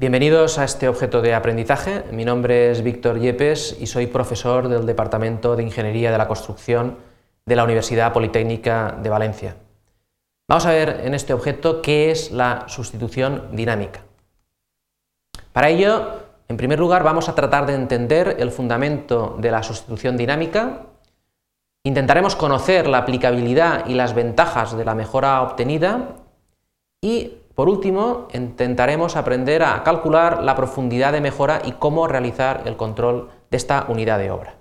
Bienvenidos a este objeto de aprendizaje. Mi nombre es Víctor Yepes y soy profesor del Departamento de Ingeniería de la Construcción de la Universidad Politécnica de Valencia. Vamos a ver en este objeto qué es la sustitución dinámica. Para ello, en primer lugar, vamos a tratar de entender el fundamento de la sustitución dinámica. Intentaremos conocer la aplicabilidad y las ventajas de la mejora obtenida y por último, intentaremos aprender a calcular la profundidad de mejora y cómo realizar el control de esta unidad de obra.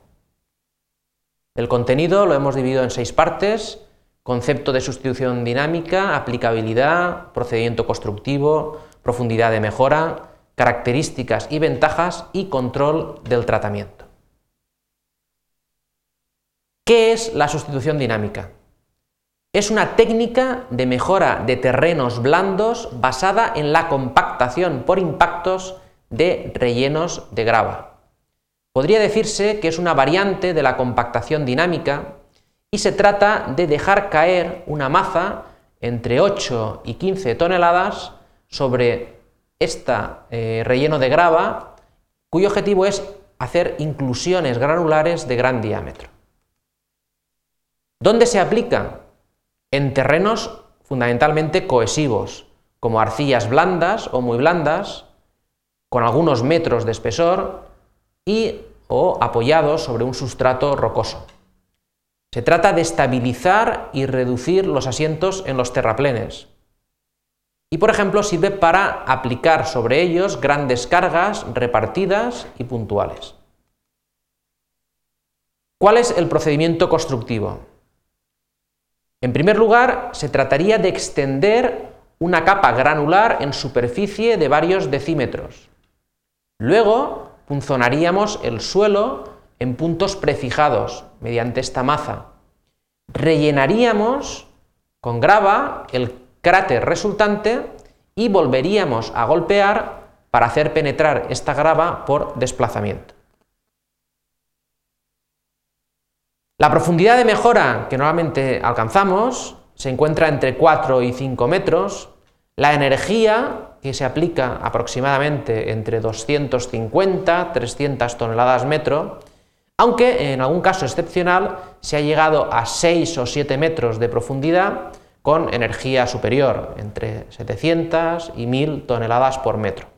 El contenido lo hemos dividido en seis partes, concepto de sustitución dinámica, aplicabilidad, procedimiento constructivo, profundidad de mejora, características y ventajas y control del tratamiento. ¿Qué es la sustitución dinámica? Es una técnica de mejora de terrenos blandos basada en la compactación por impactos de rellenos de grava. Podría decirse que es una variante de la compactación dinámica y se trata de dejar caer una maza entre 8 y 15 toneladas sobre este relleno de grava cuyo objetivo es hacer inclusiones granulares de gran diámetro. ¿Dónde se aplica? En terrenos fundamentalmente cohesivos, como arcillas blandas o muy blandas, con algunos metros de espesor y o apoyados sobre un sustrato rocoso. Se trata de estabilizar y reducir los asientos en los terraplenes. Y por ejemplo sirve para aplicar sobre ellos grandes cargas repartidas y puntuales. ¿Cuál es el procedimiento constructivo? En primer lugar, se trataría de extender una capa granular en superficie de varios decímetros. Luego, punzonaríamos el suelo en puntos prefijados mediante esta maza. Rellenaríamos con grava el cráter resultante y volveríamos a golpear para hacer penetrar esta grava por desplazamiento. La profundidad de mejora que normalmente alcanzamos se encuentra entre 4 y 5 metros, la energía que se aplica aproximadamente entre 250 300 toneladas metro, aunque en algún caso excepcional se ha llegado a 6 o 7 metros de profundidad con energía superior, entre 700 y 1000 toneladas por metro.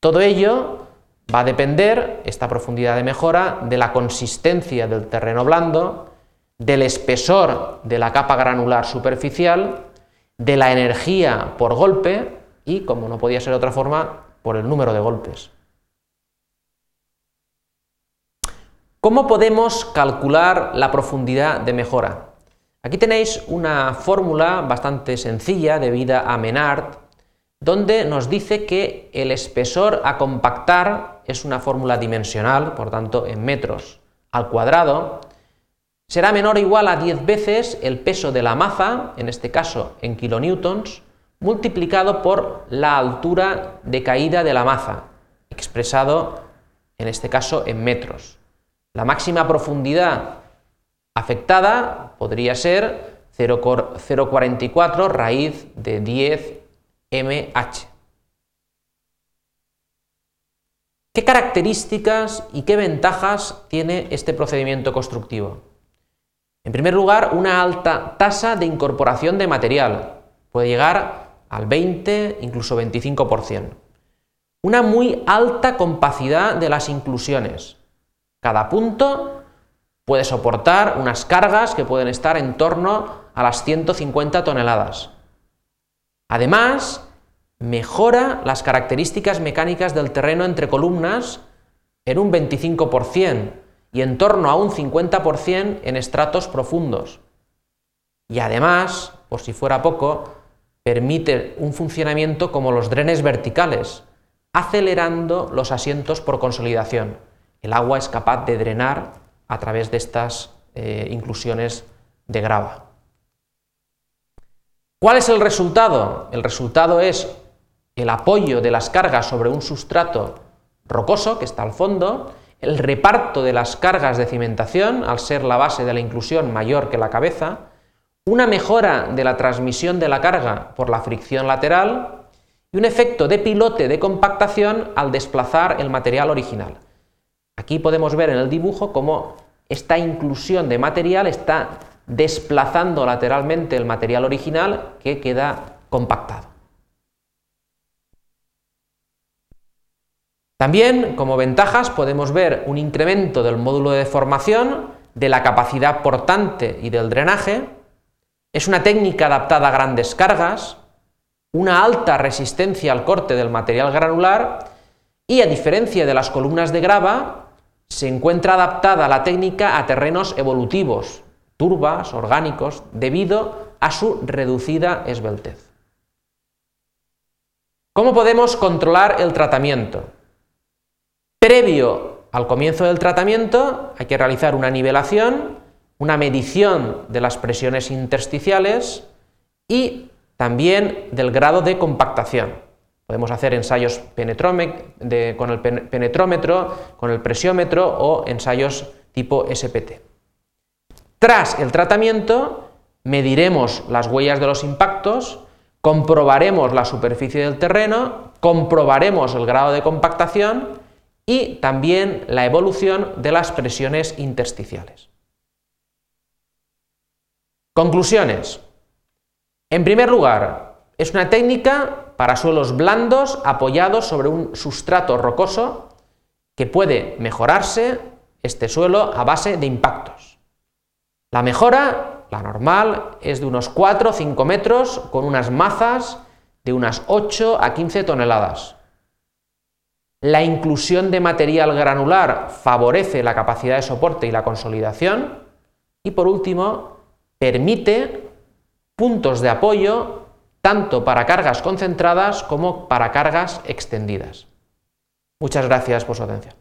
Todo ello Va a depender esta profundidad de mejora de la consistencia del terreno blando, del espesor de la capa granular superficial, de la energía por golpe y, como no podía ser de otra forma, por el número de golpes. ¿Cómo podemos calcular la profundidad de mejora? Aquí tenéis una fórmula bastante sencilla debida a Menard, donde nos dice que el espesor a compactar es una fórmula dimensional, por tanto en metros al cuadrado, será menor o igual a 10 veces el peso de la maza, en este caso en kilonewtons, multiplicado por la altura de caída de la maza, expresado en este caso en metros. La máxima profundidad afectada podría ser 0,44 raíz de 10 MH. ¿Qué características y qué ventajas tiene este procedimiento constructivo? En primer lugar, una alta tasa de incorporación de material, puede llegar al 20, incluso 25%. Una muy alta compacidad de las inclusiones. Cada punto puede soportar unas cargas que pueden estar en torno a las 150 toneladas. Además, mejora las características mecánicas del terreno entre columnas en un 25% y en torno a un 50% en estratos profundos. Y además, por si fuera poco, permite un funcionamiento como los drenes verticales, acelerando los asientos por consolidación. El agua es capaz de drenar a través de estas eh, inclusiones de grava. ¿Cuál es el resultado? El resultado es el apoyo de las cargas sobre un sustrato rocoso que está al fondo, el reparto de las cargas de cimentación, al ser la base de la inclusión mayor que la cabeza, una mejora de la transmisión de la carga por la fricción lateral y un efecto de pilote de compactación al desplazar el material original. Aquí podemos ver en el dibujo cómo esta inclusión de material está desplazando lateralmente el material original que queda compactado. También, como ventajas, podemos ver un incremento del módulo de deformación, de la capacidad portante y del drenaje. Es una técnica adaptada a grandes cargas, una alta resistencia al corte del material granular y, a diferencia de las columnas de grava, se encuentra adaptada la técnica a terrenos evolutivos, turbas, orgánicos, debido a su reducida esbeltez. ¿Cómo podemos controlar el tratamiento? Previo al comienzo del tratamiento hay que realizar una nivelación, una medición de las presiones intersticiales y también del grado de compactación. Podemos hacer ensayos con el penetrómetro, con el presiómetro o ensayos tipo SPT. Tras el tratamiento, mediremos las huellas de los impactos, comprobaremos la superficie del terreno, comprobaremos el grado de compactación y también la evolución de las presiones intersticiales. Conclusiones. En primer lugar, es una técnica para suelos blandos apoyados sobre un sustrato rocoso que puede mejorarse este suelo a base de impactos. La mejora, la normal, es de unos 4 o 5 metros con unas mazas de unas 8 a 15 toneladas. La inclusión de material granular favorece la capacidad de soporte y la consolidación. Y por último, permite puntos de apoyo tanto para cargas concentradas como para cargas extendidas. Muchas gracias por su atención.